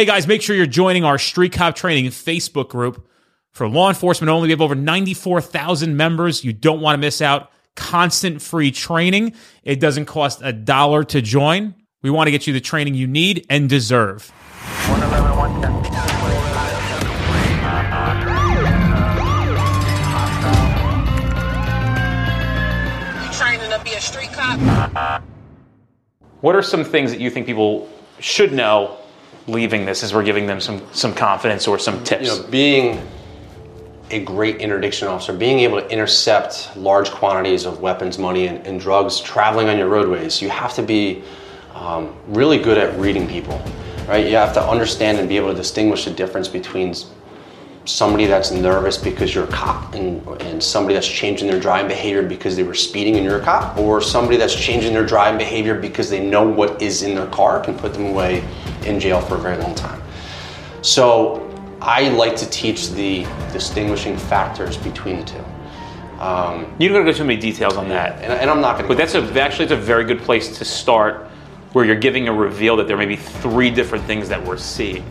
Hey guys, make sure you're joining our Street Cop Training Facebook group. For law enforcement only, we have over 94,000 members. You don't want to miss out. Constant free training. It doesn't cost a dollar to join. We want to get you the training you need and deserve. 111, 110. You training to be a street cop? What are some things that you think people should know leaving this as we're giving them some, some confidence or some tips? you know, being a great interdiction officer, being able to intercept large quantities of weapons, money, and, and drugs traveling on your roadways, you have to be um, really good at reading people, right? You have to understand and be able to distinguish the difference between somebody that's nervous because you're a cop and, and somebody that's changing their driving behavior because they were speeding and you're a cop, or somebody that's changing their driving behavior because they know what is in their car can put them away in jail for a very long time. So I like to teach the distinguishing factors between the two. Um, you don't got to go too many details on that. and, and I'm not going to. But that's a, actually it's a very good place to start where you're giving a reveal that there may be three different things that we're seeing.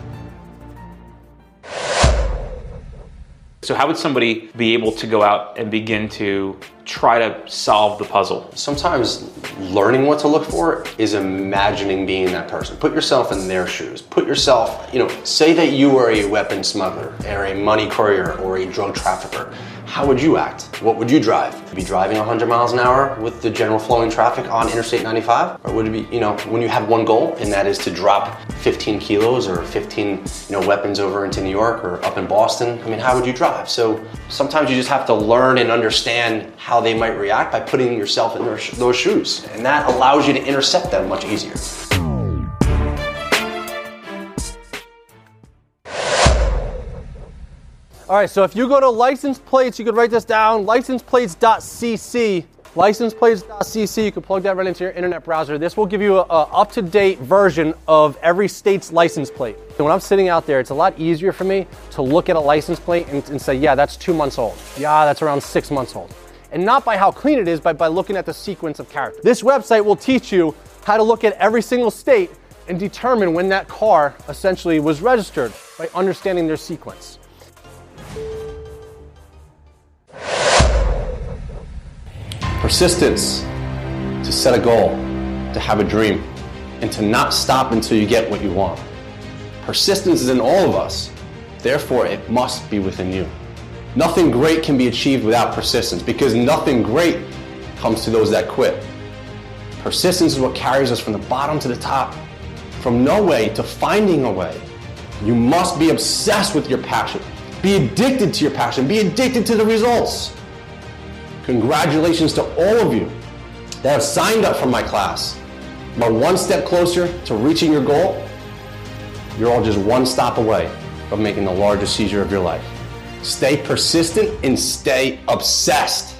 So how would somebody be able to go out and begin to try to solve the puzzle? sometimes learning what to look for is imagining being that person. Put yourself in their shoes. Put yourself, you know, say that you were a weapon smuggler or a money courier or a drug trafficker. How would you act? What would you drive? Be driving 100 miles an hour with the general flowing traffic on Interstate 95? Or would it be, you know, when you have one goal and that is to drop 15 kilos or 15, you know, weapons over into New York or up in Boston? I mean, how would you drive? So sometimes you just have to learn and understand how they might react by putting yourself in their sh- those shoes. And that allows you to intercept them much easier. All right, so if you go to license plates, you could write this down, licenseplates.cc. Licenseplates.cc, you can plug that right into your internet browser. This will give you a, a up-to-date version of every state's license plate. So when I'm sitting out there, it's a lot easier for me to look at a license plate and, and say, yeah, that's two months old. Yeah, that's around six months old. And not by how clean it is, but by looking at the sequence of characters. This website will teach you how to look at every single state and determine when that car essentially was registered by understanding their sequence. Persistence to set a goal, to have a dream, and to not stop until you get what you want. Persistence is in all of us, therefore, it must be within you. Nothing great can be achieved without persistence because nothing great comes to those that quit. Persistence is what carries us from the bottom to the top, from no way to finding a way. You must be obsessed with your passion. Be addicted to your passion. Be addicted to the results. Congratulations to all of you that have signed up for my class. But one step closer to reaching your goal, you're all just one stop away from making the largest seizure of your life. Stay persistent and stay obsessed.